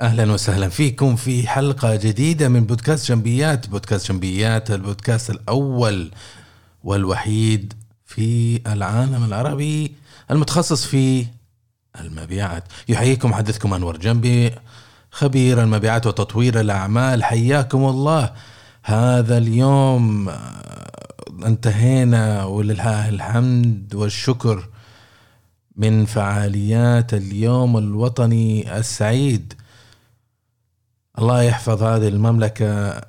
أهلا وسهلا فيكم في حلقة جديدة من بودكاست جنبيات. بودكاست جنبيات البودكاست الأول والوحيد في العالم العربي المتخصص في المبيعات. يحييكم محدثكم أنور جنبي خبير المبيعات وتطوير الأعمال. حياكم الله. هذا اليوم انتهينا ولله الحمد والشكر من فعاليات اليوم الوطني السعيد. الله يحفظ هذه المملكة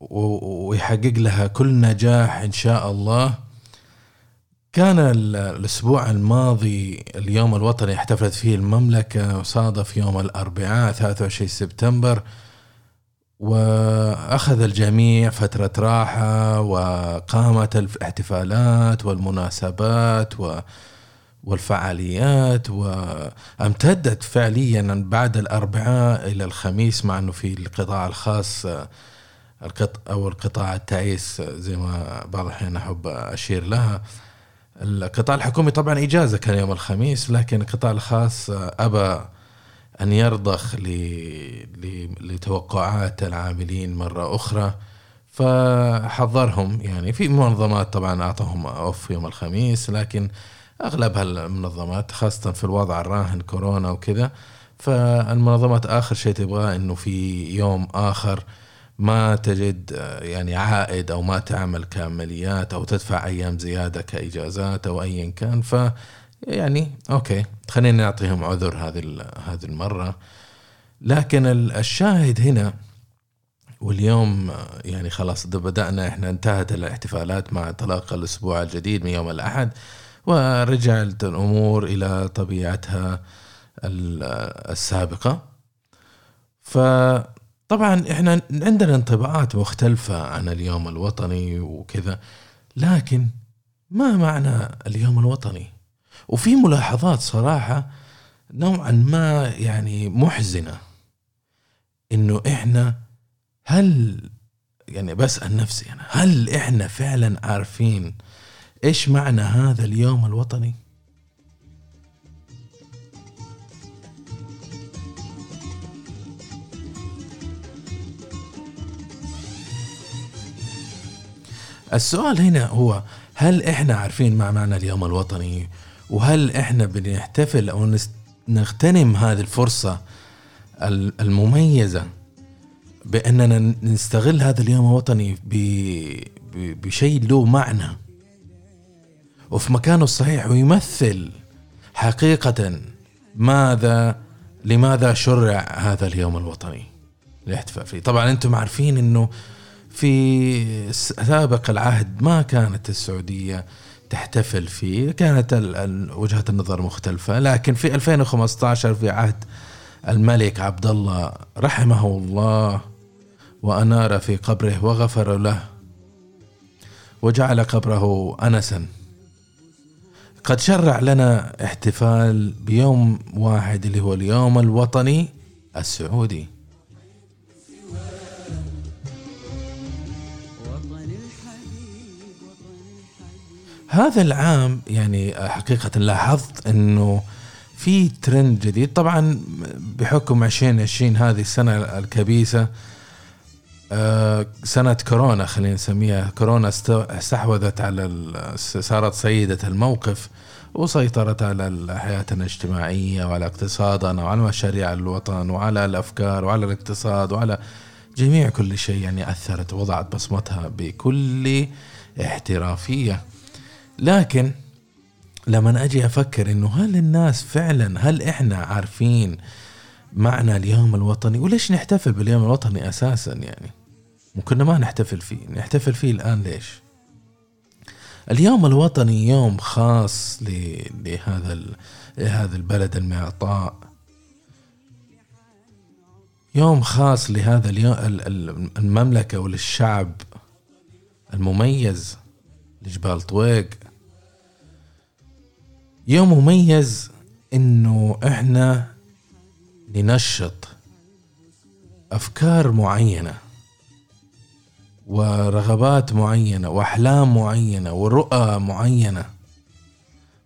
ويحقق لها كل نجاح إن شاء الله. كان الأسبوع الماضي اليوم الوطني احتفلت فيه المملكة وصادف يوم الأربعاء 23 سبتمبر. وأخذ الجميع فترة راحة وقامت الاحتفالات والمناسبات و والفعاليات وامتدت فعليا بعد الأربعاء إلى الخميس مع أنه في القطاع الخاص القط أو القطاع التعيس زي ما بعض الأحيان أحب أشير لها. القطاع الحكومي طبعا إجازة كان يوم الخميس لكن القطاع الخاص أبى أن يرضخ لتوقعات العاملين مرة أخرى فحضرهم يعني. في منظمات طبعا أعطاهم أوف يوم الخميس لكن اغلب هالمنظمات خاصة في الوضع الراهن كورونا وكذا. فالمنظمات آخر شيء تبغاه إنه في يوم آخر ما تجد يعني عائد أو ما تعمل كعمليات أو تدفع أيام زيادة كإجازات أو ايا كان. ف يعني أوكي خلينا نعطيهم عذر هذه هذه المرة. لكن الشاهد هنا واليوم يعني خلاص بدأنا إحنا انتهت الاحتفالات مع انطلاق الأسبوع الجديد من يوم الأحد. ورجعت الأمور إلى طبيعتها السابقة. فطبعا إحنا عندنا انطباعات مختلفة عن اليوم الوطني وكذا لكن ما معنى اليوم الوطني؟ وفي ملاحظات صراحة نوعا ما يعني محزنة إنه إحنا هل يعني بسال نفسي أنا هل إحنا فعلا عارفين إيش معنى هذا اليوم الوطني؟ السؤال هنا هو هل إحنا عارفين ما معنى اليوم الوطني؟ وهل إحنا بنحتفل أو نغتنم هذه الفرصة المميزة بأننا نستغل هذا اليوم الوطني بشيء له معنى؟ وفي مكانه الصحيح ويمثل حقيقة ماذا لماذا شرع هذا اليوم الوطني الاحتفاء فيه. طبعا أنتم عارفين إنه في سابق العهد ما كانت السعودية تحتفل فيه. كانت وجهة النظر مختلفة لكن في 2015 في عهد الملك عبد الله رحمه الله وأنار في قبره وغفر له وجعل قبره أنسا. قد شرع لنا احتفال بيوم واحد اللي هو اليوم الوطني السعودي. هذا العام يعني حقيقة لاحظت إنه في ترند جديد. طبعا بحكم 2020 هذه السنة الكبيسة سنة كورونا خلينا نسميها. كورونا استحوذت على صارت سيدة الموقف وسيطرت على حياتنا الاجتماعية وعلى اقتصادنا وعلى مشاريع الوطن وعلى الأفكار وعلى الاقتصاد وعلى جميع كل شيء يعني أثرت وضعت بصمتها بكل احترافية. لكن لما أجي أفكر إنه هل الناس فعلا هل إحنا عارفين معنى اليوم الوطني وليش نحتفل باليوم الوطني أساسا يعني؟ وكنا ما نحتفل فيه نحتفل فيه الآن ليش؟ اليوم الوطني يوم خاص لهذا لهذا البلد المعطاء. يوم خاص لهذا اليوم المملكة وللشعب المميز لجبال طويق. يوم مميز إنه إحنا ننشط أفكار معينة ورغبات معينة وأحلام معينة ورؤى معينة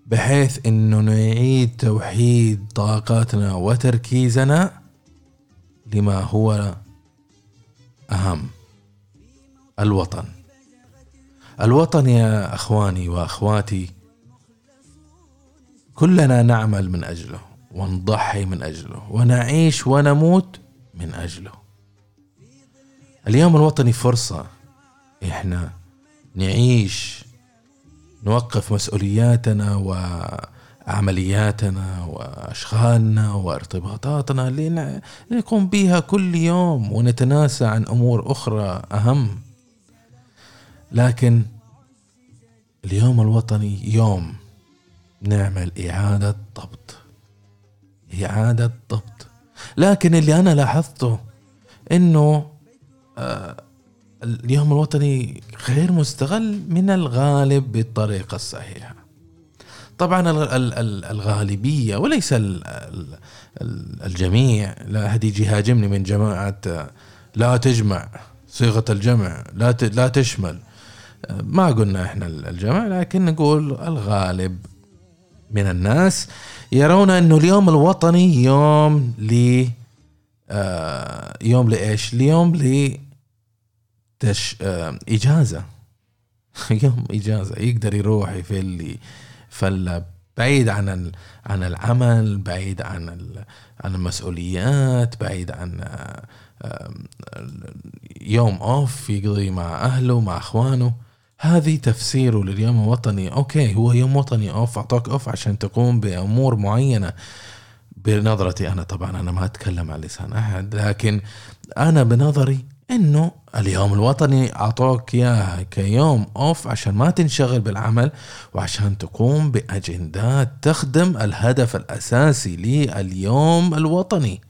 بحيث إنه نعيد توحيد طاقاتنا وتركيزنا لما هو أهم الوطن. الوطن يا أخواني وأخواتي كلنا نعمل من أجله. ونضحي من أجله ونعيش ونموت من أجله. اليوم الوطني فرصة إحنا نعيش نوقف مسؤولياتنا وعملياتنا وأشغالنا وارتباطاتنا اللي نقوم بها كل يوم ونتناسى عن أمور أخرى أهم. لكن اليوم الوطني يوم نعمل إعادة ضبط. إعادة ضبط لكن اللي أنا لاحظته إنه آه اليوم الوطني غير مستغل من الغالب بالطريقة الصحيحة. طبعا الغالبية وليس الجميع. لا أحد يجي يهاجمني من جماعة لا تجمع صيغة الجمع لا لا تشمل. ما قلنا إحنا الجمع لكن نقول الغالب من الناس يرون انه اليوم الوطني يوم ل آه، يوم لإيش؟ اليوم ل آه، إجازة. يوم إجازة. يقدر يروح يفلي فل بعيد عن عن العمل بعيد عن عن المسؤوليات بعيد عن آه، يوم off يقضي مع أهله مع أخوانه. هذه تفسيره لليوم الوطني. okay هو يوم وطني. off أعطاك off عشان تقوم بأمور معينة. بنظرتي أنا طبعا أنا ما أتكلم عن لسان أحد لكن أنا بنظري إنه اليوم الوطني أعطوك إياه كيوم أوف عشان ما تنشغل بالعمل وعشان تقوم بأجندات تخدم الهدف الأساسي لليوم الوطني.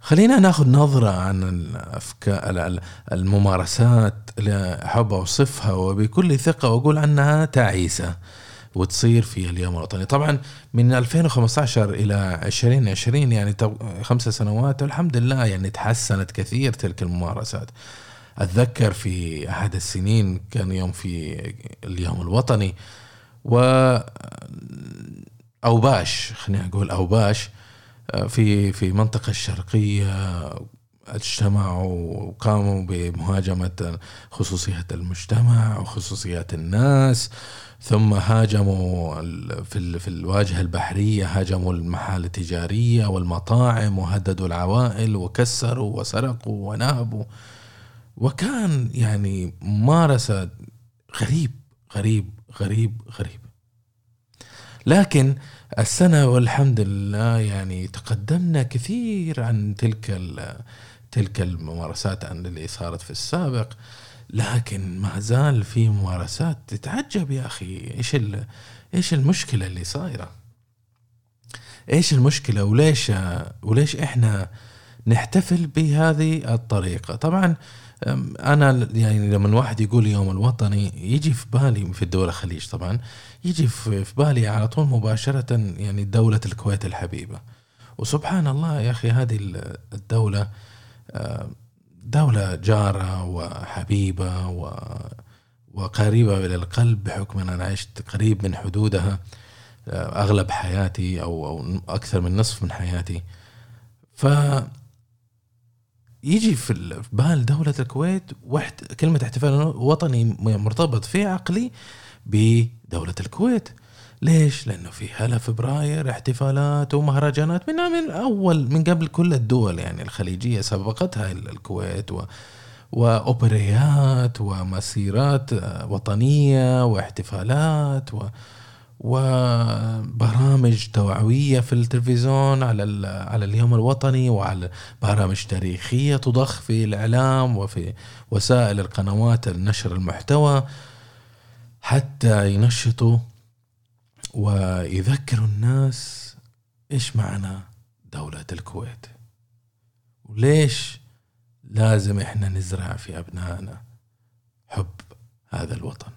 خلينا ناخذ نظرة عن الأفكار الممارسات اللي أحب أوصفها وبكل ثقة وأقول عنها تعيسة وتصير في اليوم الوطني. طبعا من 2015 إلى 2020 يعني خمس سنوات والحمد لله يعني تحسنت كثير تلك الممارسات. أتذكر في أحد السنين كان يوم في اليوم الوطني و أوباش خلينا نقول أوباش في في المنطقة الشرقية اجتمعوا وقاموا بمهاجمة خصوصية المجتمع وخصوصيات الناس. ثم هاجموا في في الواجهة البحرية هاجموا المحال التجارية والمطاعم وهددوا العوائل وكسروا وسرقوا ونهبوا وكان يعني ممارسة غريب غريب غريب غريب. لكن السنة والحمد لله يعني تقدمنا كثير عن تلك تلك الممارسات عن اللي صارت في السابق لكن ما زال في ممارسات تتعجب يا أخي. إيش إيش المشكلة اللي صايرة؟ إيش المشكلة؟ وليش وليش إحنا نحتفل بهذه الطريقة؟ طبعا أنا يعني لما الواحد يقول يوم الوطني يجي في بالي في الدول الخليج طبعا يجي في بالي على طول مباشرة يعني دولة الكويت الحبيبة. وسبحان الله يا أخي هذه الدولة دولة جارة وحبيبة وقريبة إلى القلب بحكم أن أنا عشت قريب من حدودها أغلب حياتي أو, أكثر من نصف من حياتي. ف يجي في بال دولة الكويت كلمة احتفال وطني مرتبط في عقلي بدولة الكويت ليش؟ لأنه في هلا فبراير احتفالات ومهرجانات من من أول من قبل كل الدول يعني الخليجية سبقتها الكويت و وأوبريات ومسيرات وطنية واحتفالات و وبرامج توعوية في التلفزيون على على اليوم الوطني وعلى برامج تاريخية تضخ في الإعلام وفي وسائل القنوات النشر المحتوى حتى ينشطوا ويذكروا الناس إيش معنى دولة الكويت. وليش لازم إحنا نزرع في أبنائنا حب هذا الوطن؟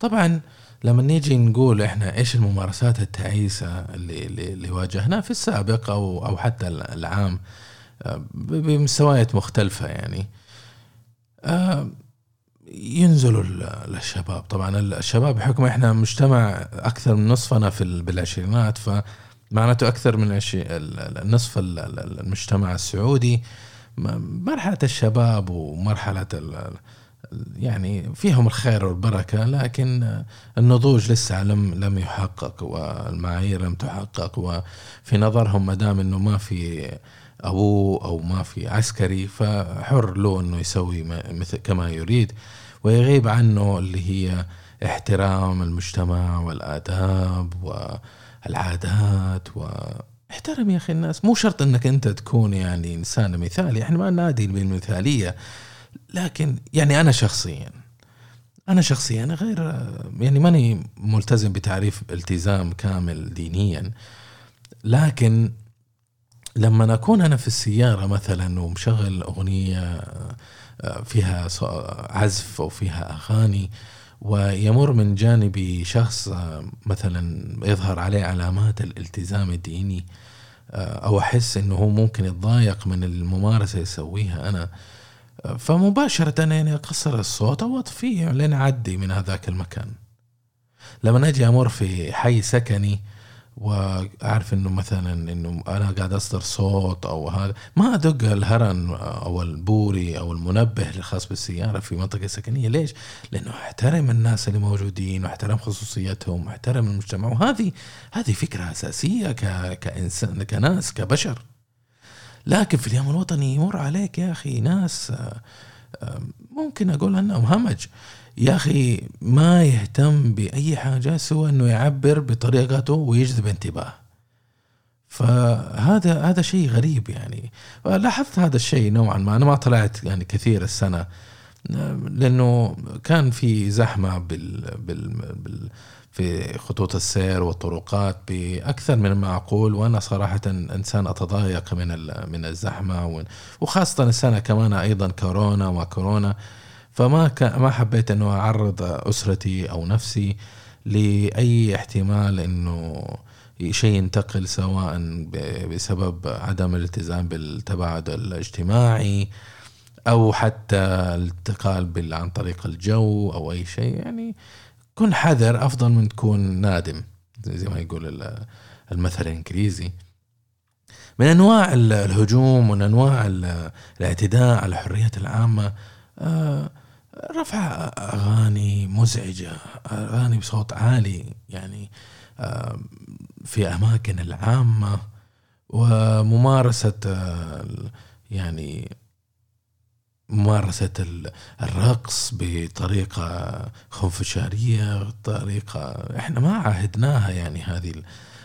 طبعا لما نيجي نقول إحنا إيش الممارسات التعيسة اللي, اللي واجهناها في السابق أو أو حتى العام آه، بمستويات مختلفة يعني. آه، ينزلوا للشباب طبعا الشباب بحكم إحنا مجتمع أكثر من نصفنا في بالعشرينات ف معناته أكثر من النصف المجتمع السعودي. مرحلة الشباب ومرحلة يعني فيهم الخير والبركة لكن النضوج لسه لم لم يحقق والمعايير لم تحقق وفي نظرهم ما دام إنه ما في أبوه أو ما في عسكري فحر له إنه يسوي مثل كما يريد. ويغيب عنه اللي هي احترام المجتمع والآداب والعادات و احترم يا أخي الناس. مو شرط إنك أنت تكون يعني إنسان مثالي. إحنا ما نادي بالمثالية. لكن يعني أنا شخصيا أنا شخصيا غير يعني ماني ملتزم بتعريف التزام كامل دينيا. لكن لما أكون أنا في السيارة مثلا ومشغل أغنية فيها عزف أو فيها أغاني ويمر من جانبي شخص مثلا يظهر عليه علامات الالتزام الديني أو أحس إنه هو ممكن يتضايق من الممارسة يسويها أنا. فمباشرة يعني أقصر الصوت أو أطفيه لين اعدي من هذاك المكان. لما أجي أمر في حي سكني وأعرف إنه مثلا إنه أنا قاعد أصدر صوت أو هذا ما أدق الهرن أو البوري أو المنبه الخاص بالسيارة في منطقة سكنية. ليش؟ لأنه أحترم الناس اللي موجودين وأحترم خصوصيتهم واحترم المجتمع وهذه هذه فكرة أساسية ك كإنسان كناس كبشر. لكن في اليوم الوطني يمر عليك يا أخي ناس ممكن أقول أنهم همج. يا أخي ما يهتم بأي حاجة سوى أنه يعبر بطريقته ويجذب انتباه فهذا هذا شيء غريب يعني. لاحظت هذا الشيء نوعا ما. أنا ما طلعت يعني كثير السنة لأنه كان في زحمة بال, بال, بال في خطوط السير والطرقات بأكثر من المعقول وأنا صراحة إنسان أتضايق من من الزحمة وخاصة السنة كمان أيضا كورونا وما كورونا فما ما حبيت إنه أعرض أسرتي أو نفسي لأي احتمال إنه شيء ينتقل سواء بسبب عدم الالتزام بالتباعد الاجتماعي أو حتى الانتقال عن طريق الجو أو أي شيء. يعني كن حذر أفضل من تكون نادم زي ما يقول المثل الإنجليزي. من أنواع الهجوم ومن أنواع الاعتداء على الحريات العامة آه، رفع أغاني مزعجة أغاني بصوت عالي يعني في أماكن العامة وممارسة يعني ممارسة الرقص بطريقة خنفشارية طريقة إحنا ما عاهدناها يعني هذه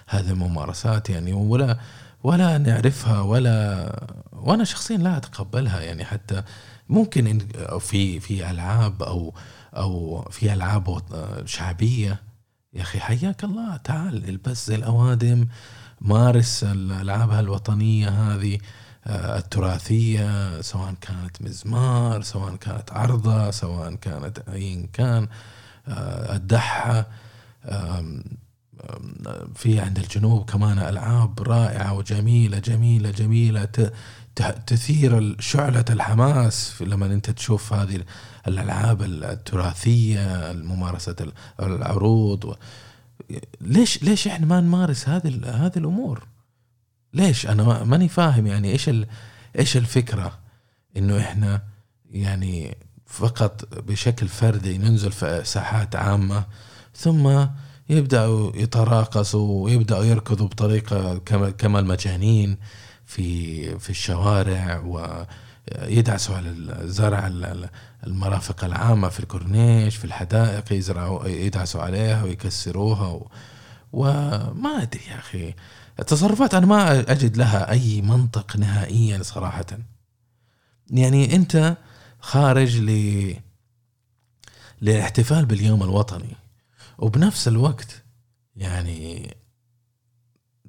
هذه الممارسات يعني ولا ولا نعرفها ولا وأنا شخصيا لا أتقبلها يعني حتى ممكن في في ألعاب أو أو في ألعاب شعبية. يا أخي حياك الله تعال البس الأوادم مارس الألعاب الوطنيه هذه آه، التراثية سواء كانت مزمار سواء كانت عرضة سواء كانت ايا كان آه، الدحة في عند الجنوب كمان ألعاب رائعة وجميلة جميلة جميلة تثير شعلة الحماس لما أنت تشوف هذه الألعاب التراثية ممارسة العروض ليش ليش إحنا ما نمارس هذه هذه الأمور؟ ليش أنا ماني فاهم يعني إيش إيش الفكرة إنه إحنا يعني فقط بشكل فردي ننزل في ساحات عامة ثم يبدأوا يتراقصوا ويبدأوا يركضوا بطريقة كما المجانين في في الشوارع ويدعسوا على الزرع المرافق العامة في الكورنيش في الحدائق يزرعوا يدعسوا عليها ويكسروها و وما أدري يا أخي. التصرفات أنا ما أجد لها أي منطق نهائيا صراحة. يعني أنت خارج ل للاحتفال باليوم الوطني. وبنفس الوقت يعني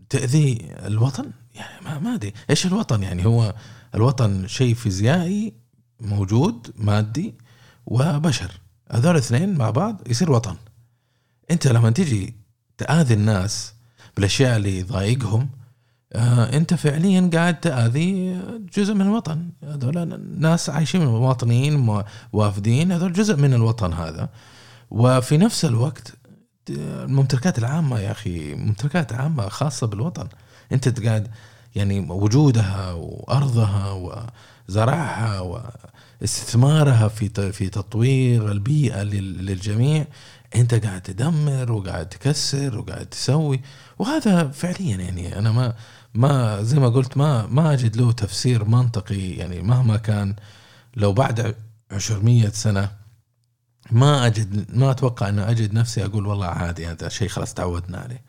تأذي الوطن؟ يعني ما ما أدري. إيش الوطن يعني؟ هو الوطن شيء فيزيائي موجود مادي وبشر. هذول الاثنين مع بعض يصير وطن. أنت لما تجي تآذي الناس بالأشياء اللي يضايقهم آه أنت فعليا قاعد تآذي جزء من الوطن. هذول ناس عايشين مواطنين وافدين. هذول جزء من الوطن هذا. وفي نفس الوقت الممتلكات العامة يا أخي ممتلكات عامة خاصة بالوطن. أنت قاعد يعني وجودها وأرضها وزرعها واستثمارها في في تطوير البيئة للجميع أنت قاعد تدمر وقاعد تكسر وقاعد تسوي. وهذا فعليا يعني أنا ما ما زي ما قلت ما ما أجد له تفسير منطقي يعني مهما كان. لو بعد 200 سنة ما أجد ما أتوقع ان أجد نفسي أقول والله عادي هذا شيء خلاص تعودنا عليه.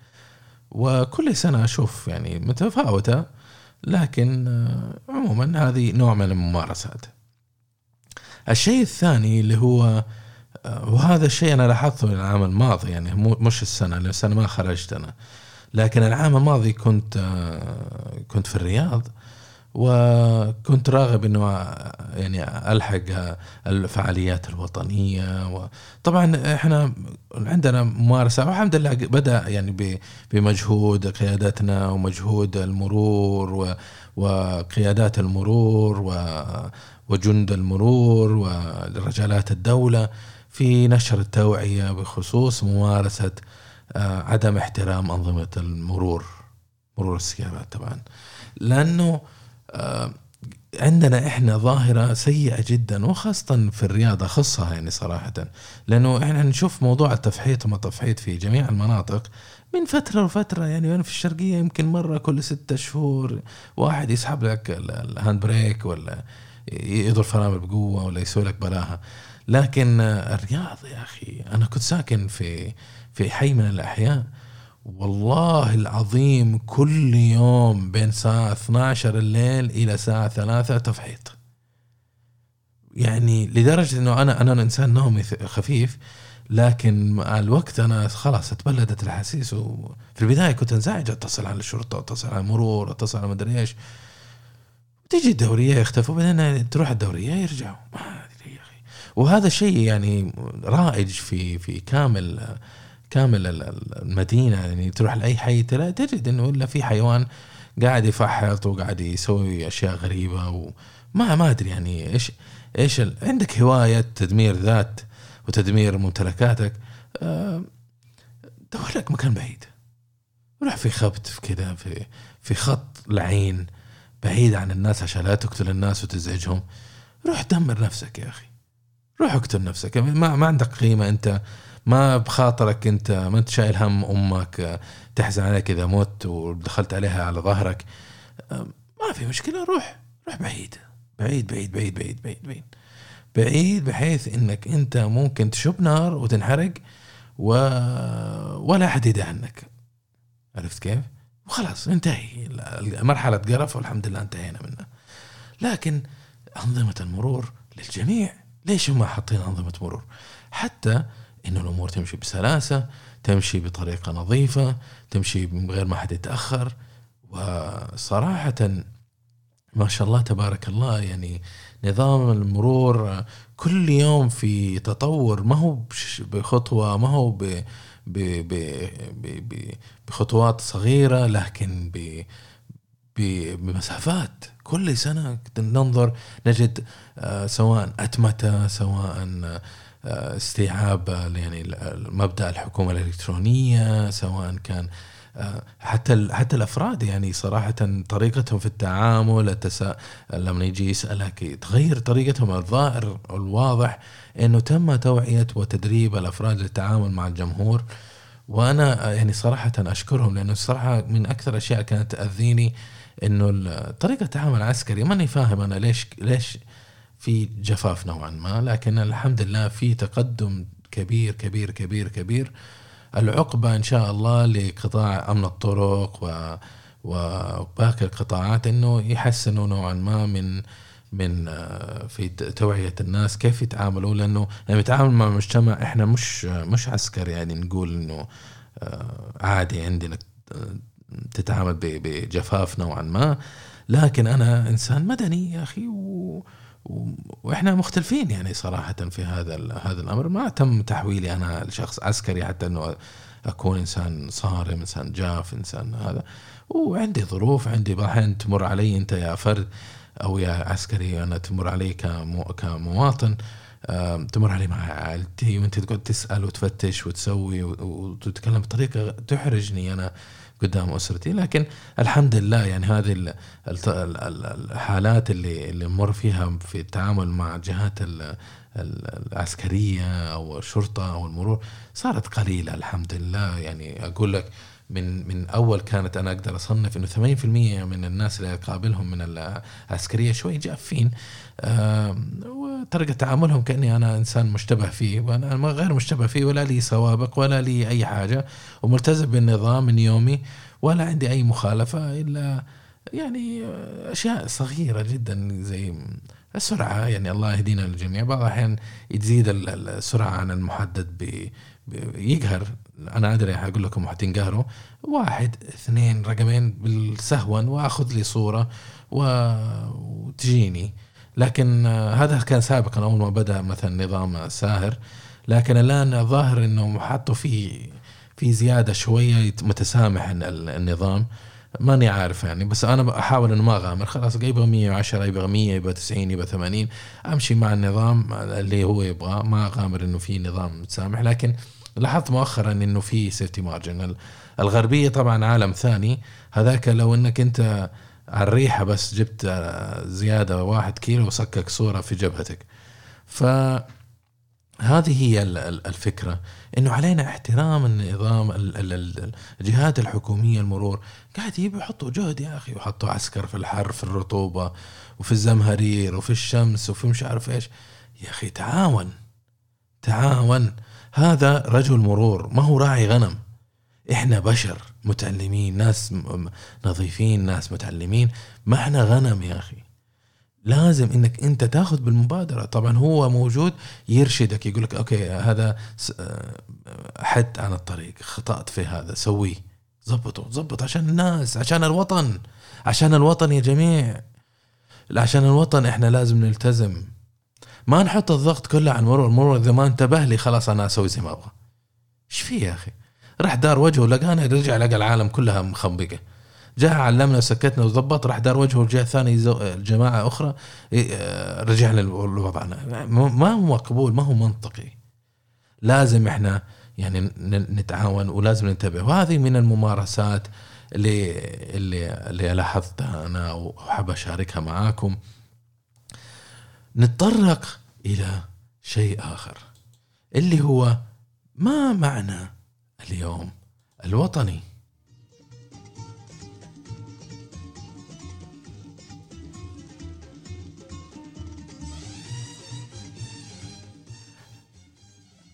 وكل سنة أشوف يعني متفاوتة لكن آه، عموما هذه نوع من الممارسات. الشيء الثاني اللي هو آه، وهذا الشيء أنا لاحظته العام الماضي يعني مش السنة لأن السنة ما خرجت أنا. لكن العام الماضي كنت آه، كنت في الرياض. وكنت راغب إنه يعني ألحق الفعاليات الوطنية وطبعا إحنا عندنا ممارسة والحمد لله بدأ يعني بمجهود قيادتنا ومجهود المرور وقيادات المرور وجند المرور ورجالات الدولة في نشر التوعية بخصوص ممارسة آه، عدم احترام أنظمة المرور مرور السيارات طبعا. لأنه عندنا إحنا ظاهرة سيئة جدا وخاصة في الرياض أخصها يعني صراحة. لأنه إحنا نشوف موضوع التفحيط وما تفحيط في جميع المناطق من فترة لفترة يعني أنا في الشرقية يمكن مرة كل ستة شهور واحد يسحب لك ال hand brake ولا يضرب فرامل بقوة ولا يسوي لك بلاها لكن الرياض يا أخي أنا كنت ساكن في في حي من الأحياء. والله العظيم كل يوم بين الساعة 12 الليل إلى ساعة 3 تفحيط. يعني لدرجة أنه أنا أنا إنسان نومي خفيف لكن مع الوقت أنا خلاص اتبلدت الأحاسيس وفي البداية كنت انزعج أتصل على الشرطة أتصل على المرور أتصل على مدري إيش. تيجي الدورية يختفوا بعدين تروح الدورية يرجعوا. ما أدري يا أخي. وهذا شيء يعني رائج في في كامل كامل المدينة يعني تروح لأي حي تجد إنه إلا في حيوان قاعد يفحط وقاعد يسوي أشياء غريبة وما ما أدري يعني إيش إيش ال... عندك هواية تدمير ذات وتدمير ممتلكاتك أه دور لك مكان بعيد. روح في خبت في كذا في في خط لعين بعيد عن الناس عشان لا تقتل الناس وتزعجهم. روح دمر نفسك يا أخي. روح اقتل نفسك. ما ما عندك قيمة أنت ما بخاطرك انت ما انت شايل هم أمك تحزن عليك اذا مت ودخلت عليها على ظهرك. ما في مشكلة روح روح بعيد. بعيد بعيد بعيد بعيد بعيد بعيد. بعيد بحيث انك انت ممكن تشب نار وتنحرق و... ولا أحد يدري عنك. عرفت كيف؟ وخلاص انتهي. مرحلة قرف والحمد لله انتهينا منها. لكن أنظمة المرور للجميع ليش هم حاطين أنظمة مرور؟ حتى انه الأمور تمشي بسلاسة تمشي بطريقة نظيفة تمشي من غير ما حد يتأخر. وصراحة ما شاء الله تبارك الله يعني نظام المرور كل يوم في تطور. ما هو بخطوة ما هو ب بخطوات صغيرة لكن بمسافات. كل سنة ننظر نجد آه، سواء أتمتة سواء استيعاب يعني مبدأ الحكومة الإلكترونية سواء كان آه، حتى حتى الأفراد يعني صراحة طريقتهم في التعامل التسا... لما يجي يسألك تغير طريقتهم الظاهر الواضح إنه تم توعية وتدريب الأفراد للتعامل مع الجمهور. وأنا يعني صراحة أشكرهم لأنه الصراحة من أكثر الاشياء كانت تأذيني إنه طريقة التعامل العسكري ماني فاهم أنا ليش ليش في جفاف نوعا ما لكن الحمد لله في تقدم كبير كبير كبير كبير. العقبة إن شاء الله لقطاع أمن الطرق وباقي القطاعات إنه يحسنوا نوعا ما من من آه، في توعية الناس كيف يتعاملوا لأنه لما يتعامل مع المجتمع إحنا مش مش عسكر يعني نقول إنه آه، عادي عندنا آه، تتعامل بجفاف نوعا ما. لكن أنا إنسان مدني يا أخي و وإحنا مختلفين يعني صراحة في هذا هذا الأمر. ما تم تحويلي أنا لشخص عسكري حتى إنه أكون إنسان صارم إنسان جاف إنسان هذا. وعندي ظروف عندي أحيانا تمر علي أنت يا فرد أو يا عسكري أنا تمر علي كمواطن. تمر علي مع عائلتي وأنت تقعد تسأل وتفتش وتسوي وتتكلم بطريقة تحرجني أنا. قدام أسرتي. لكن الحمد لله يعني هذه الحالات اللي اللي نمر فيها في التعامل مع جهات العسكرية أو الشرطة أو المرور صارت قليلة الحمد لله يعني أقول لك من من أول كانت أنا أقدر أصنف إنه 80% من الناس اللي أقابلهم من العسكرية شوي جافين وطريقة تعاملهم كأني أنا إنسان مشتبه فيه وأنا غير مشتبه فيه ولا لي سوابق ولا لي أي حاجة وملتزم بالنظام من يومي ولا عندي أي مخالفة إلا يعني أشياء صغيرة جدا زي السرعة يعني الله يهدينا الجميع. بعض الأحيان تزيد السرعة عن المحدد يقهر أنا أدري أقول لكم حتنقهروا واحد اثنين رقمين بالسهوا وأخذ لي صورة وتجيني. لكن هذا كان سابقا أول ما بدأ مثلا نظام ساهر. لكن الآن ظاهر إنه حطوا فيه في زيادة شوية متسامح النظام. ماني عارف يعني بس أنا أحاول إنه ما أغامر. خلاص يبغى 110 يبغى 100 يبغى 90 يبغى 80 أمشي مع النظام اللي هو يبغاه. ما أغامر إنه في نظام متسامح لكن لاحظت مؤخرا إنه في سيفتي مارجن الغربية طبعا عالم ثاني. هذاك لو إنك أنت على الريحة بس جبت زيادة واحد كيلو وصكك صورة في جبهتك. ف هذه هي الفكرة. إنه علينا احترام النظام الجهات الحكومية المرور. قاعد يحطوا جهد يا أخي. وحطوا عسكر في الحر في الرطوبة وفي الزمهرير وفي الشمس وفي مش عارف إيش. يا أخي تعاون. تعاون. هذا رجل مرور ما هو راعي غنم؟ إحنا بشر متعلمين ناس نظيفين ناس متعلمين. ما إحنا غنم يا أخي؟ لازم إنك أنت تأخذ بالمبادرة. طبعا هو موجود يرشدك يقول لك أوكي هذا حد عن الطريق خطأت في هذا سويه. ظبطه ظبط عشان الناس عشان الوطن. عشان الوطن يا جميع. عشان الوطن إحنا لازم نلتزم. ما نحط الضغط كله على المرور المرور إذا ما انتبه لي خلاص أنا أسوي زي ما أبغى. إيش في يا أخي؟ راح دار وجهه لقانا رجع لقى العالم كلها مخبقه جاء علمنا وسكتنا وظبط راح دار وجهه وجاء ثاني جماعة أخرى آه، رجعنا لوضعنا. ما هو مقبول ما هو منطقي. لازم إحنا يعني نتعاون ولازم ننتبه. وهذه من الممارسات اللي اللي اللي لاحظتها أنا وحاب أشاركها معاكم. نتطرق إلى شيء آخر اللي هو ما معنى اليوم الوطني؟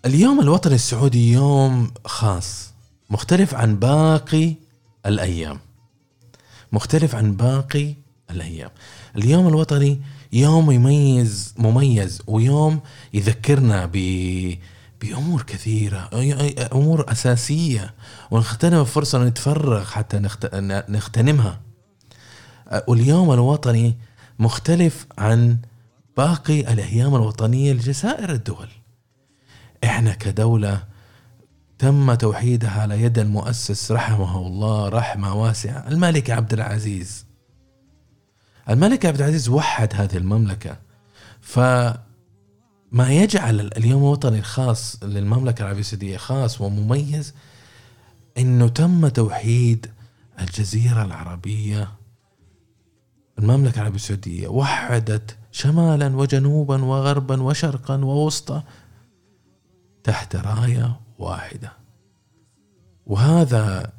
اليوم الوطني السعودي يوم خاص مختلف عن باقي الأيام. مختلف عن باقي الأيام. اليوم الوطني يوم يميز مميز ويوم يذكرنا ب بأمور كثيرة أمور أساسية ونغتنم الفرصة نتفرغ حتى نغتنمها واليوم الوطني مختلف عن باقي الأيام الوطنية لجزائر الدول. إحنا كدولة تم توحيدها على يد المؤسس رحمه الله رحمة واسعة الملك عبد العزيز. الملك عبد العزيز وحد هذه المملكة فما يجعل اليوم الوطني الخاص للمملكة العربية السعودية خاص ومميز إنه تم توحيد الجزيرة العربية. المملكة العربية السعودية وحدت شمالا وجنوبا وغربا وشرقا ووسطا تحت راية واحدة. وهذا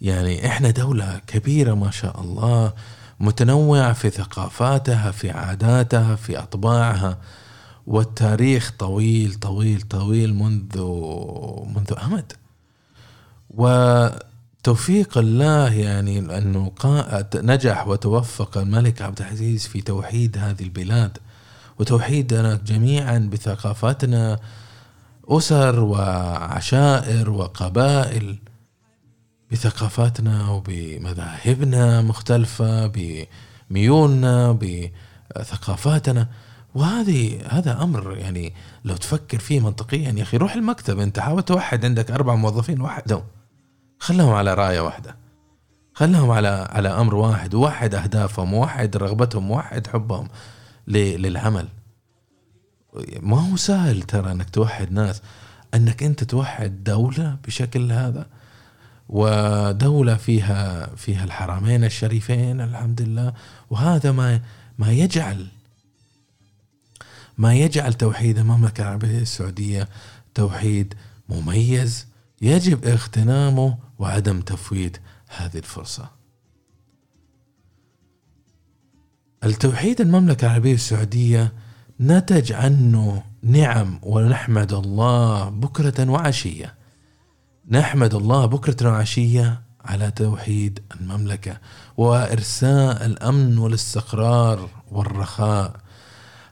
يعني إحنا دولة كبيرة ما شاء الله. متنوعة في ثقافاتها في عاداتها في أطباعها والتاريخ طويل طويل طويل منذ منذ أمد. وتوفيق الله يعني انه نجح وتوفق الملك عبد العزيز في توحيد هذه البلاد وتوحيدنا جميعا بثقافاتنا أسر وعشائر وقبائل. بثقافاتنا وبمذاهبنا مختلفة بميولنا بثقافاتنا. وهذه هذا أمر يعني لو تفكر فيه منطقيا يا أخي روح المكتب أنت حاول توحد عندك أربع موظفين وحدهم خلهم على راية واحدة. خلهم على على أمر واحد ووحد أهدافهم ووحد رغبتهم ووحد حبهم للعمل. ما هو سهل ترى أنك توحد ناس أنك أنت توحد دولة بشكل هذا. ودولة فيها فيها الحرمين الشريفين الحمد لله. وهذا ما ما يجعل ما يجعل توحيد المملكة العربية السعودية توحيد مميز. يجب اغتنامه وعدم تفويت هذه الفرصة. التوحيد المملكة العربية السعودية نتج عنه نعم ونحمد الله بكرة وعشية. نحمد الله بكرة وعشية على توحيد المملكة وإرساء الأمن والاستقرار والرخاء.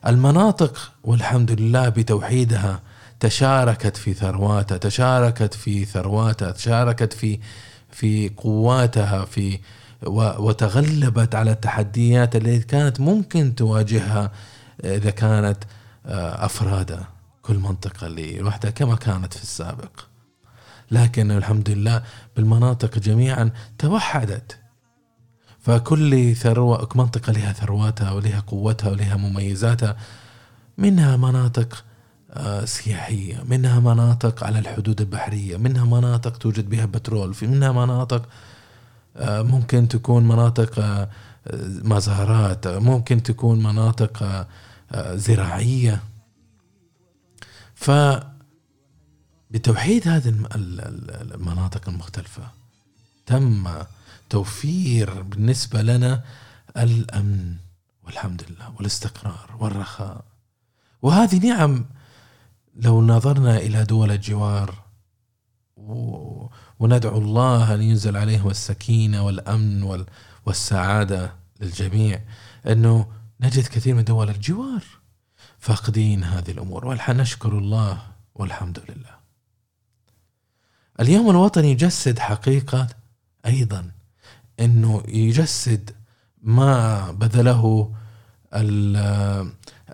المناطق والحمد لله بتوحيدها تشاركت في ثرواتها تشاركت في ثرواتها تشاركت في في قواتها في وتغلبت على التحديات التي كانت ممكن تواجهها إذا كانت آه، أفراد كل منطقة لوحدها كما كانت في السابق. لكن الحمد لله بالمناطق جميعا توحدت. فكل ثروة منطقة لها ثرواتها ولها قوتها ولها مميزاتها. منها مناطق آه، سياحية منها مناطق على الحدود البحرية منها مناطق توجد بها بترول في منها مناطق آه، ممكن تكون مناطق مزارات ممكن تكون مناطق زراعية. ف بتوحيد هذه المناطق المختلفة تم توفير بالنسبة لنا الأمن والحمد لله والاستقرار والرخاء وهذه نعم لو نظرنا إلى دول الجوار وندعو الله أن ينزل عليهم السكينة والأمن والسعادة للجميع أنه نجد كثير من دول الجوار فاقدين هذه الأمور ونشكر الله والحمد لله. اليوم الوطني يجسد حقيقة أيضا إنه يجسد ما بذله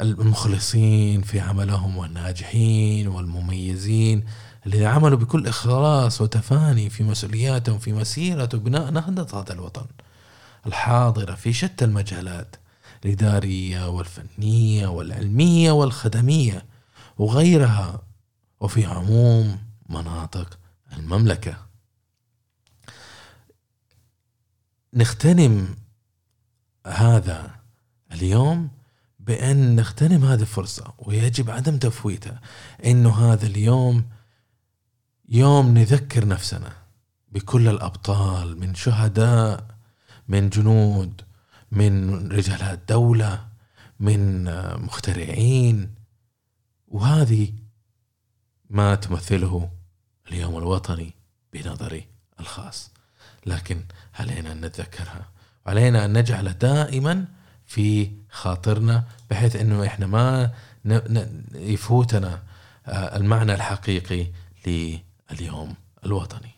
المخلصين في عملهم والناجحين والمميزين الذين عملوا بكل إخلاص وتفاني في مسؤولياتهم في مسيرة بناء نهضة هذا الوطن الحاضره في شتى المجالات الإدارية والفنية والعلمية والخدمية وغيرها وفي عموم مناطق المملكة. نغتنم هذا اليوم بأن نغتنم هذه الفرصة ويجب عدم تفويتها إنه هذا اليوم يوم نذكر نفسنا بكل الأبطال من شهداء من جنود من رجالات دولة من مخترعين. وهذه ما تمثله اليوم الوطني بنظري الخاص. لكن علينا أن نتذكرها. وعلينا أن نجعل دائما في خاطرنا بحيث أنه إحنا ما يفوتنا آه، المعنى الحقيقي لليوم الوطني.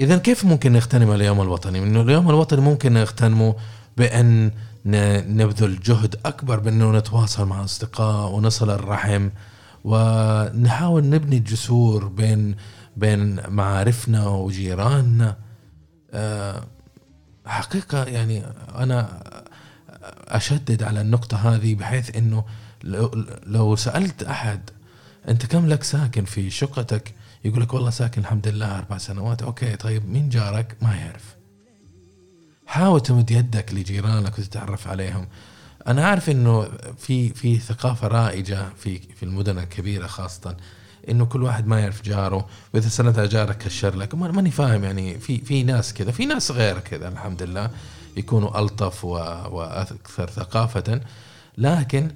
اذا كيف ممكن نغتنم اليوم الوطني؟ إنه اليوم الوطني ممكن نغتنمه بأن نبذل جهد أكبر بأنه نتواصل مع الاصدقاء ونصل الرحم ونحاول نبني جسور بين بين معارفنا وجيراننا آه، حقيقة يعني أنا أشدد على النقطة هذه بحيث أنه لو سألت أحد أنت كم لك ساكن في شقتك يقول لك والله ساكن الحمد لله أربع سنوات. أوكي طيب مين جارك؟ ما يعرف. حاول تمد يدك لجيرانك وتتعرف عليهم. أنا أعرف إنه في في ثقافة رائجة في في المدن الكبيرة خاصة إنه كل واحد ما يعرف جاره. وإذا سنت جارك كشر لك. ماني فاهم يعني في في ناس كذا في ناس غير كذا الحمد لله. يكونوا ألطف وأكثر ثقافة. لكن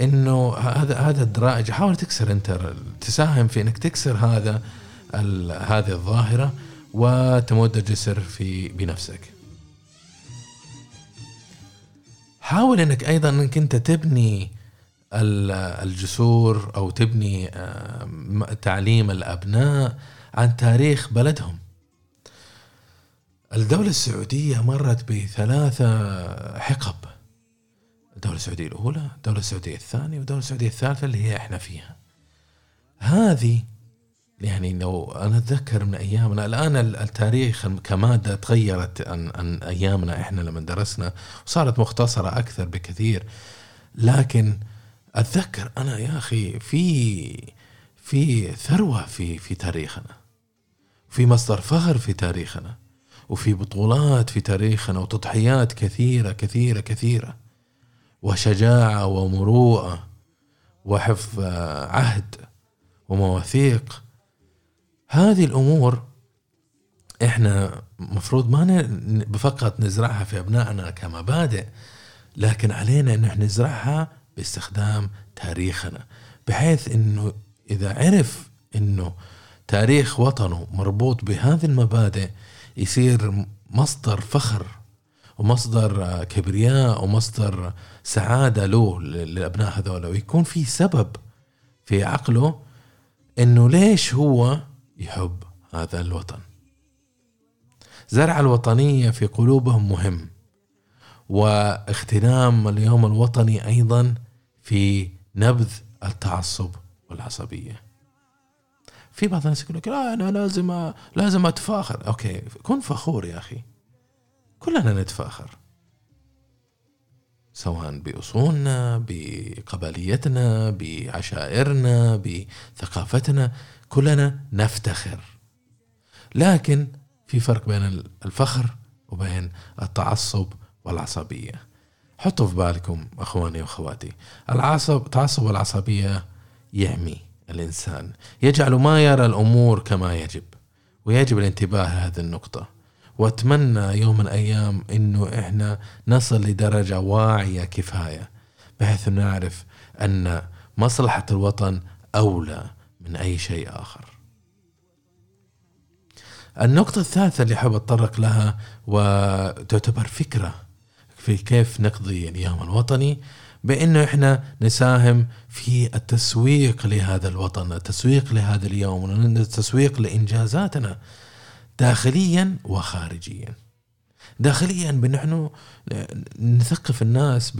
إنه هذا هذا الدرائج حاول تكسر أنت تساهم في إنك تكسر هذا هذه الظاهرة وتمد جسر في بنفسك. حاول إنك أيضا إنك أنت تبني الجسور أو تبني تعليم الأبناء عن تاريخ بلدهم. الدولة السعودية مرت بثلاثة حقب الدولة السعودية الأولى الدولة السعودية الثانية والدولة السعودية الثالثة اللي هي إحنا فيها. هذه يعني لو أنا أتذكر من أيامنا الآن التاريخ كمادة تغيرت عن, عن أيامنا إحنا لما درسنا وصارت مختصرة أكثر بكثير. لكن أتذكر أنا يا أخي في في ثروة في في تاريخنا في مصدر فخر في تاريخنا وفي بطولات في تاريخنا وتضحيات كثيره كثيره كثيرة. وشجاعة ومروءة وحفظ عهد ومواثيق. هذه الأمور إحنا مفروض ما فقط نزرعها في أبنائنا كمبادئ لكن علينا انه نزرعها باستخدام تاريخنا. بحيث إنه إذا عرف إنه تاريخ وطنه مربوط بهذه المبادئ يصير مصدر فخر ومصدر كبرياء ومصدر سعادة له للأبناء هذول. ويكون في سبب في عقله إنه ليش هو يحب هذا الوطن. زرع الوطنية في قلوبهم مهم واغتنام اليوم الوطني أيضا في نبذ التعصب والعصبية. في بعض الناس يقول لك لا أنا لازم لازم أتفاخر. أوكي كن فخور يا أخي. كلنا نتفاخر. سواء بأصولنا بقبليتنا بعشائرنا بثقافتنا كلنا نفتخر. لكن في فرق بين الفخر وبين التعصب والعصبية. حطوا في بالكم أخواني وأخواتي العصب التعصب والعصبية يعمي الإنسان. يجعل ما يرى الأمور كما يجب ويجب الانتباه لهذه النقطة. واتمنى يوم من الأيام إنه إحنا نصل لدرجة واعية كفاية بحيث نعرف أن مصلحة الوطن أولى من أي شيء آخر. النقطة الثالثة اللي حاب أتطرق لها وتعتبر فكرة في كيف نقضي اليوم الوطني بإنه إحنا نساهم في التسويق لهذا الوطن، التسويق لهذا اليوم، التسويق لإنجازاتنا. داخليا وخارجيا. داخليا بنحن نثقف الناس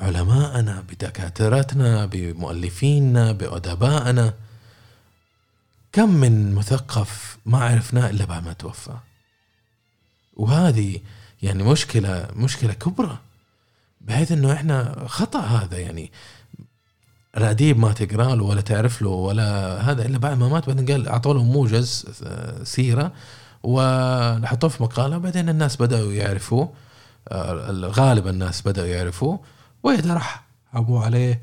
بعلمائنا بدكاترتنا بمؤلفينا بأدبائنا. كم من مثقف ما عرفناه إلا بعد ما توفى. وهذه يعني مشكلة مشكلة كبرى بحيث إنه إحنا خطأ هذا يعني. الأديب ما تقرأ له ولا تعرف له ولا هذا إلا بعد ما مات بعدين قال أعطوا له موجز آه، سيرة وحطوه في مقالة بعدين الناس بدأوا يعرفوه آه، غالبا الناس بدأوا يعرفوه وإذا راح ابوه عليه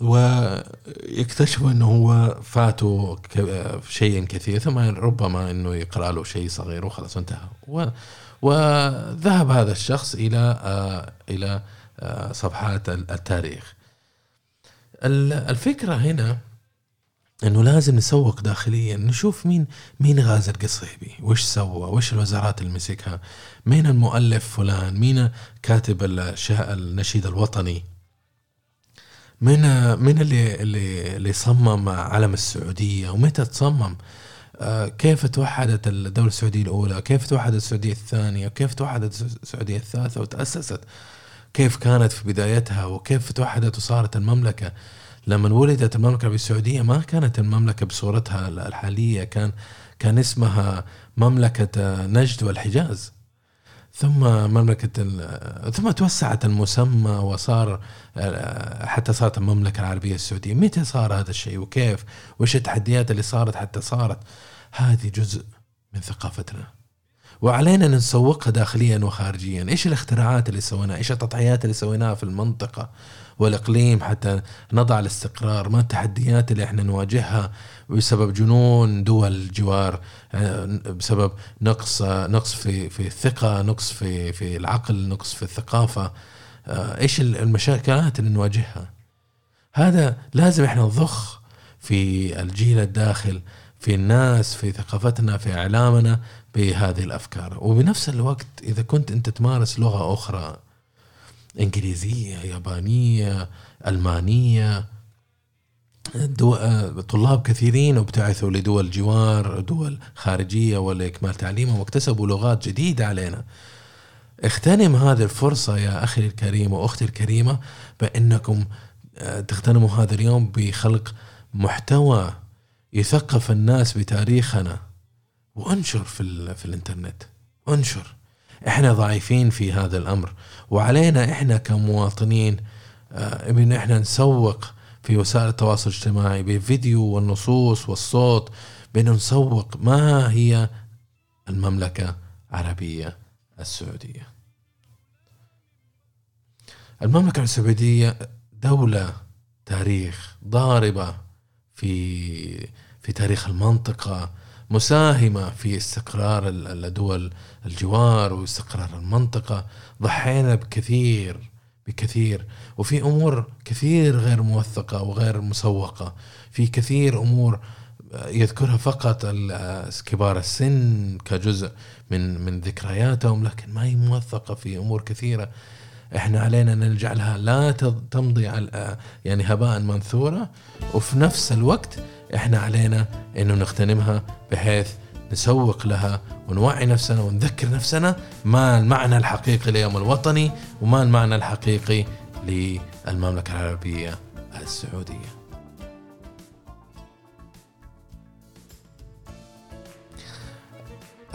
ويكتشفوا إنه هو فاته شيء كثير ثم ربما إنه يقرأ له شيء صغير وخلاص انتهى. وذهب هذا الشخص إلى آه، إلى صفحات التاريخ. الفكرة هنا إنه لازم نسوق داخليا نشوف مين مين غازي القصيبي وش سوى وش الوزارات اللي مسكها مين المؤلف فلان مين كاتب النشيد الوطني من من اللي اللي اللي صمم علم السعودية ومتى تصمم آه، كيف توحدت الدولة السعودية الأولى كيف توحدت السعودية الثانية كيف توحدت السعودية الثالثة وتأسست كيف كانت في بدايتها وكيف توحدت وصارت المملكة. لما ولدت المملكة العربية السعودية ما كانت المملكة بصورتها الحالية كان كان اسمها مملكة نجد والحجاز. ثم مملكة ثم توسعت المسمى وصار حتى صارت المملكة العربية السعودية. متى صار هذا الشيء؟ وكيف؟ وش التحديات اللي صارت حتى صارت؟ هذه جزء من ثقافتنا. وعلينا نسوقها داخليا وخارجيا. إيش الاختراعات اللي سويناها؟ إيش التضحيات اللي سويناها في المنطقة والإقليم حتى نضع الاستقرار؟ ما التحديات اللي إحنا نواجهها بسبب جنون دول الجوار آه، بسبب نقص نقص في في الثقة نقص في في العقل نقص في الثقافة. آه، إيش المشاكلات اللي نواجهها؟ هذا لازم إحنا نضخ في الجيل الداخل في الناس في ثقافتنا في إعلامنا. بهذه الأفكار. وبنفس الوقت إذا كنت أنت تمارس لغة أخرى إنجليزية يابانية ألمانية دو... طلاب كثيرين ابتعثوا لدول جوار دول خارجية ولإكمال تعليمهم واكتسبوا لغات جديدة علينا. اغتنم هذه الفرصة يا أخي الكريم وأختي الكريمة بأنكم آه، تغتنموا هذا اليوم بخلق محتوى يثقف الناس بتاريخنا. وانشر في, في الانترنت. انشر. إحنا ضعيفين في هذا الأمر. وعلينا إحنا كمواطنين آه، ان إحنا نسوق في وسائل التواصل الاجتماعي بالفيديو والنصوص والصوت بأنه نسوق ما هي المملكة العربية السعودية. المملكة السعودية دولة تاريخ ضاربة في في تاريخ المنطقة مساهمة في استقرار الدول الجوار واستقرار المنطقة. ضحينا بكثير بكثير. وفي أمور كثير غير موثقة وغير مسوقة. في كثير أمور يذكرها فقط كبار السن كجزء من من ذكرياتهم لكن ما هي موثقة في أمور كثيرة. إحنا علينا أن نجعلها لا تمضي على يعني هباء منثورا وفي نفس الوقت إحنا علينا إنه نغتنمها بحيث نسوق لها ونوعي نفسنا ونذكر نفسنا ما المعنى الحقيقي ليوم الوطني وما المعنى الحقيقي للمملكة العربية السعودية.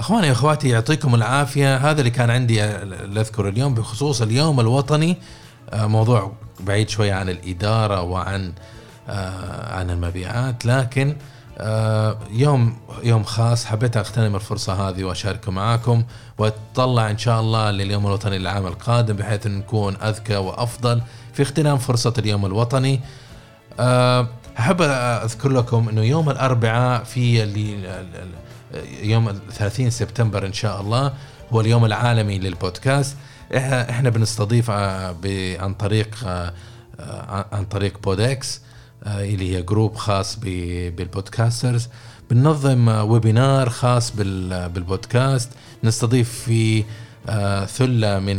أخواني وأخواتي يعطيكم العافية هذا اللي كان عندي اذكر اليوم بخصوص اليوم الوطني آه، موضوع بعيد شوية عن الإدارة وعن آه، عن المبيعات لكن آه، يوم يوم خاص حبيت أغتنم الفرصة هذه واشاركه معاكم وأتطلع إن شاء الله لليوم الوطني العام القادم بحيث نكون أذكى وأفضل في اغتنام فرصة اليوم الوطني. آه، أحب أذكر لكم إنه يوم الأربعاء في اللي يوم 30 سبتمبر إن شاء الله هو اليوم العالمي للبودكاست. إحنا بنستضيف آه، عن طريق عن طريق بودكس آه، اللي هي group خاص بال podcasters. بننظم webinar خاص بالبودكاست. نستضيف فيه آه، ثلة من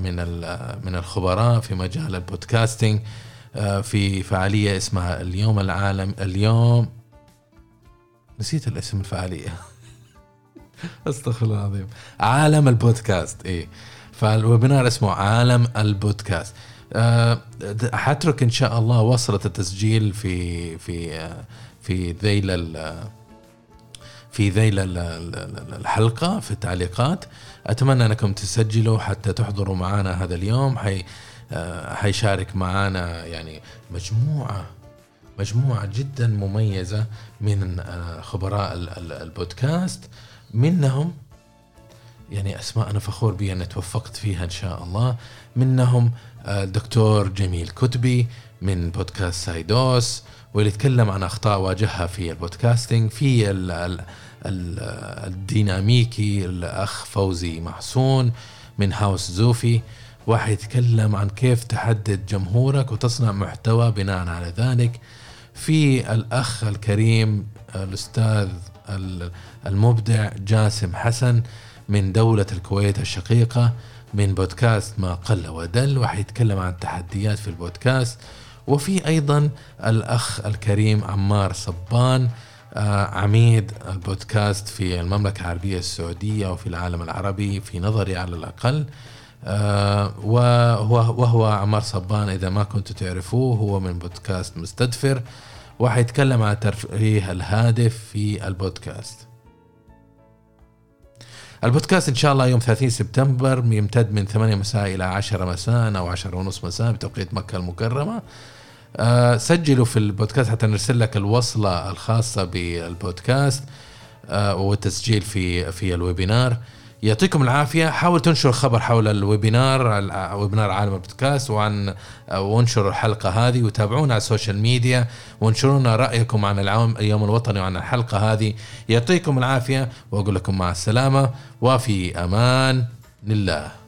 من من الخبراء في مجال ال podcasting آه، في فعالية اسمها اليوم العالم اليوم نسيت الاسم الفعالية. استغفر الله العظيم. عالم البودكاست إيه. فالويبينار اسمه عالم البودكاست. آه، حترك إن شاء الله وصلة التسجيل في في آه، في ذيل في ذيل الحلقة في التعليقات. أتمنى أنكم تسجلوا حتى تحضروا معنا هذا اليوم. حي آه، حيشارك معنا يعني مجموعة مجموعة جدا مميزة من خبراء البودكاست. منهم يعني أسماء أنا فخور بي أن توفقت فيها إن شاء الله. منهم الدكتور جميل كتبي من بودكاست سايدوس واللي يتكلم عن أخطاء واجهها في ال podcasting في ال ال ال الديناميكي الأخ فوزي محسون من هاوس زوفي. واحد يتكلم عن كيف تحدد جمهورك وتصنع محتوى بناء على ذلك. في الأخ الكريم الأستاذ المبدع جاسم حسن من دولة الكويت الشقيقة من بودكاست ما قل ودل وحيتكلم عن التحديات في البودكاست. وفي أيضا الأخ الكريم عمار صبان آه، عميد البودكاست في المملكة العربية السعودية وفي العالم العربي في نظري على الأقل. آه، وهو, وهو عمار صبان إذا ما كنتوا تعرفوه هو من بودكاست مستدفر. وحيتكلم عن الترفيه الهادف في البودكاست. البودكاست إن شاء الله يوم 30 سبتمبر يمتد من 8 مساء إلى 10 مساء أو 10 ونص مساء بتوقيت مكة المكرمة. أه سجلوا في البودكاست حتى نرسل لك الوصلة الخاصة بالبودكاست أه والتسجيل في في الويبينار. يعطيكم العافية. حاول تنشر خبر حول ال webinar webinar عالم البودكاست وعن وانشروا الحلقة هذه وتابعونا على ال social media وانشروا لنا رأيكم عن العام اليوم الوطني وعن الحلقة هذه. يعطيكم العافية وأقول لكم مع السلامة وفي أمان لله